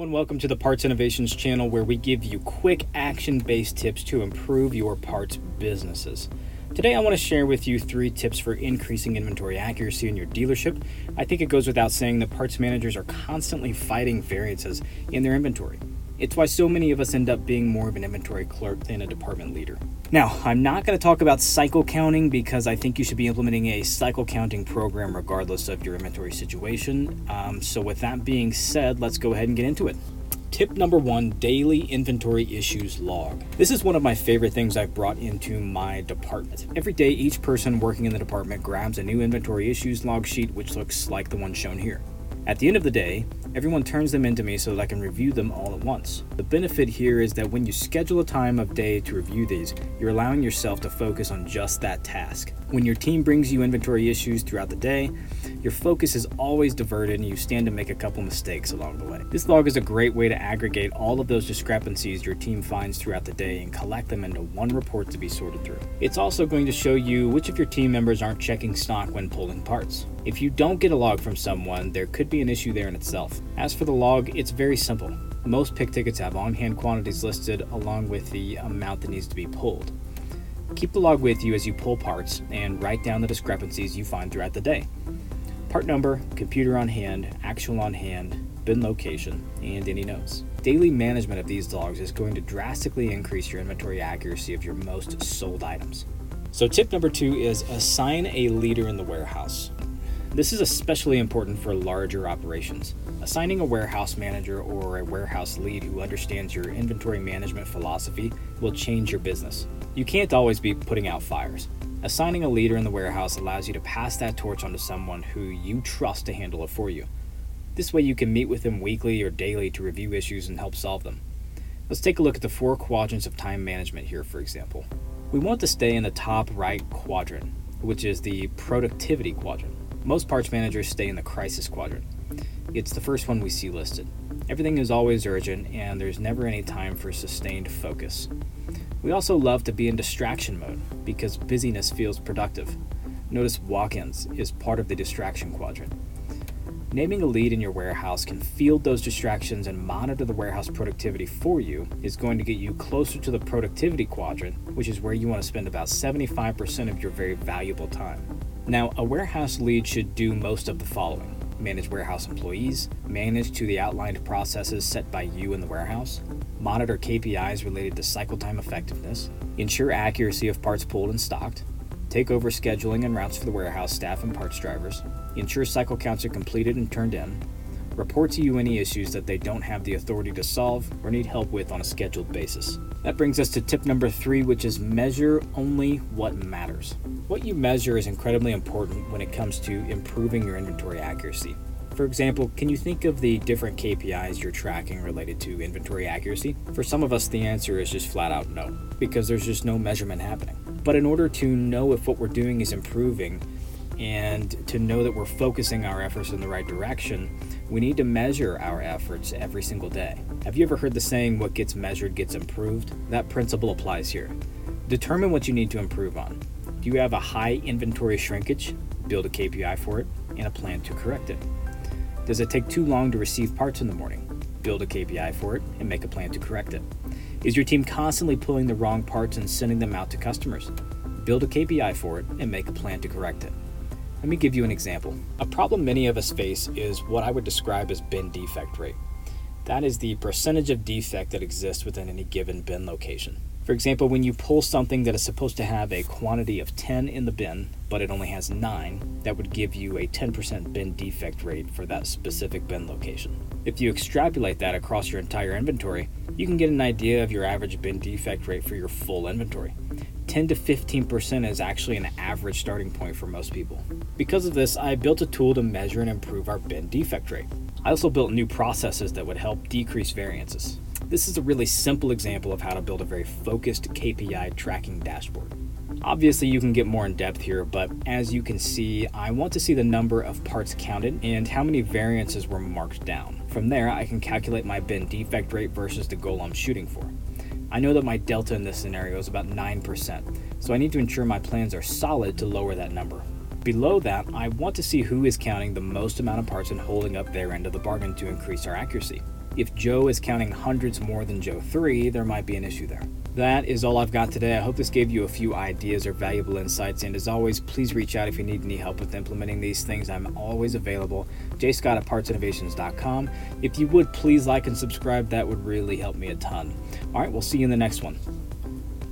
And welcome to the Parts Innovations channel where we give you quick action based tips to improve your parts businesses. Today, I want to share with you three tips for increasing inventory accuracy in your dealership. I think it goes without saying that parts managers are constantly fighting variances in their inventory. It's why so many of us end up being more of an inventory clerk than a department leader. Now, I'm not going to talk about cycle counting because I think you should be implementing a cycle counting program regardless of your inventory situation. Um, so, with that being said, let's go ahead and get into it. Tip number one daily inventory issues log. This is one of my favorite things I've brought into my department. Every day, each person working in the department grabs a new inventory issues log sheet, which looks like the one shown here. At the end of the day, everyone turns them into me so that I can review them all at once. The benefit here is that when you schedule a time of day to review these, you're allowing yourself to focus on just that task. When your team brings you inventory issues throughout the day, your focus is always diverted and you stand to make a couple mistakes along the way. This log is a great way to aggregate all of those discrepancies your team finds throughout the day and collect them into one report to be sorted through. It's also going to show you which of your team members aren't checking stock when pulling parts. If you don't get a log from someone, there could be an issue there in itself. As for the log, it's very simple. Most pick tickets have on hand quantities listed along with the amount that needs to be pulled. Keep the log with you as you pull parts and write down the discrepancies you find throughout the day. Part number, computer on hand, actual on hand, bin location, and any notes. Daily management of these logs is going to drastically increase your inventory accuracy of your most sold items. So, tip number two is assign a leader in the warehouse. This is especially important for larger operations. Assigning a warehouse manager or a warehouse lead who understands your inventory management philosophy will change your business. You can't always be putting out fires. Assigning a leader in the warehouse allows you to pass that torch on to someone who you trust to handle it for you. This way, you can meet with them weekly or daily to review issues and help solve them. Let's take a look at the four quadrants of time management here, for example. We want to stay in the top right quadrant, which is the productivity quadrant. Most parts managers stay in the crisis quadrant. It's the first one we see listed. Everything is always urgent, and there's never any time for sustained focus. We also love to be in distraction mode because busyness feels productive. Notice walk ins is part of the distraction quadrant. Naming a lead in your warehouse can field those distractions and monitor the warehouse productivity for you is going to get you closer to the productivity quadrant, which is where you want to spend about 75% of your very valuable time. Now, a warehouse lead should do most of the following manage warehouse employees, manage to the outlined processes set by you in the warehouse, monitor KPIs related to cycle time effectiveness, ensure accuracy of parts pulled and stocked, take over scheduling and routes for the warehouse staff and parts drivers, ensure cycle counts are completed and turned in, report to you any issues that they don't have the authority to solve or need help with on a scheduled basis. That brings us to tip number three, which is measure only what matters. What you measure is incredibly important when it comes to improving your inventory accuracy. For example, can you think of the different KPIs you're tracking related to inventory accuracy? For some of us, the answer is just flat out no, because there's just no measurement happening. But in order to know if what we're doing is improving and to know that we're focusing our efforts in the right direction, we need to measure our efforts every single day. Have you ever heard the saying, what gets measured gets improved? That principle applies here. Determine what you need to improve on. Do you have a high inventory shrinkage? Build a KPI for it and a plan to correct it. Does it take too long to receive parts in the morning? Build a KPI for it and make a plan to correct it. Is your team constantly pulling the wrong parts and sending them out to customers? Build a KPI for it and make a plan to correct it. Let me give you an example. A problem many of us face is what I would describe as bin defect rate. That is the percentage of defect that exists within any given bin location. For example, when you pull something that is supposed to have a quantity of 10 in the bin, but it only has 9, that would give you a 10% bin defect rate for that specific bin location. If you extrapolate that across your entire inventory, you can get an idea of your average bin defect rate for your full inventory. 10 to 15% is actually an average starting point for most people. Because of this, I built a tool to measure and improve our bin defect rate. I also built new processes that would help decrease variances. This is a really simple example of how to build a very focused KPI tracking dashboard. Obviously, you can get more in depth here, but as you can see, I want to see the number of parts counted and how many variances were marked down. From there, I can calculate my bin defect rate versus the goal I'm shooting for. I know that my delta in this scenario is about 9%, so I need to ensure my plans are solid to lower that number. Below that, I want to see who is counting the most amount of parts and holding up their end of the bargain to increase our accuracy. If Joe is counting hundreds more than Joe 3, there might be an issue there. That is all I've got today. I hope this gave you a few ideas or valuable insights. And as always, please reach out if you need any help with implementing these things. I'm always available. jscott at partsinnovations.com. If you would please like and subscribe, that would really help me a ton. All right, we'll see you in the next one.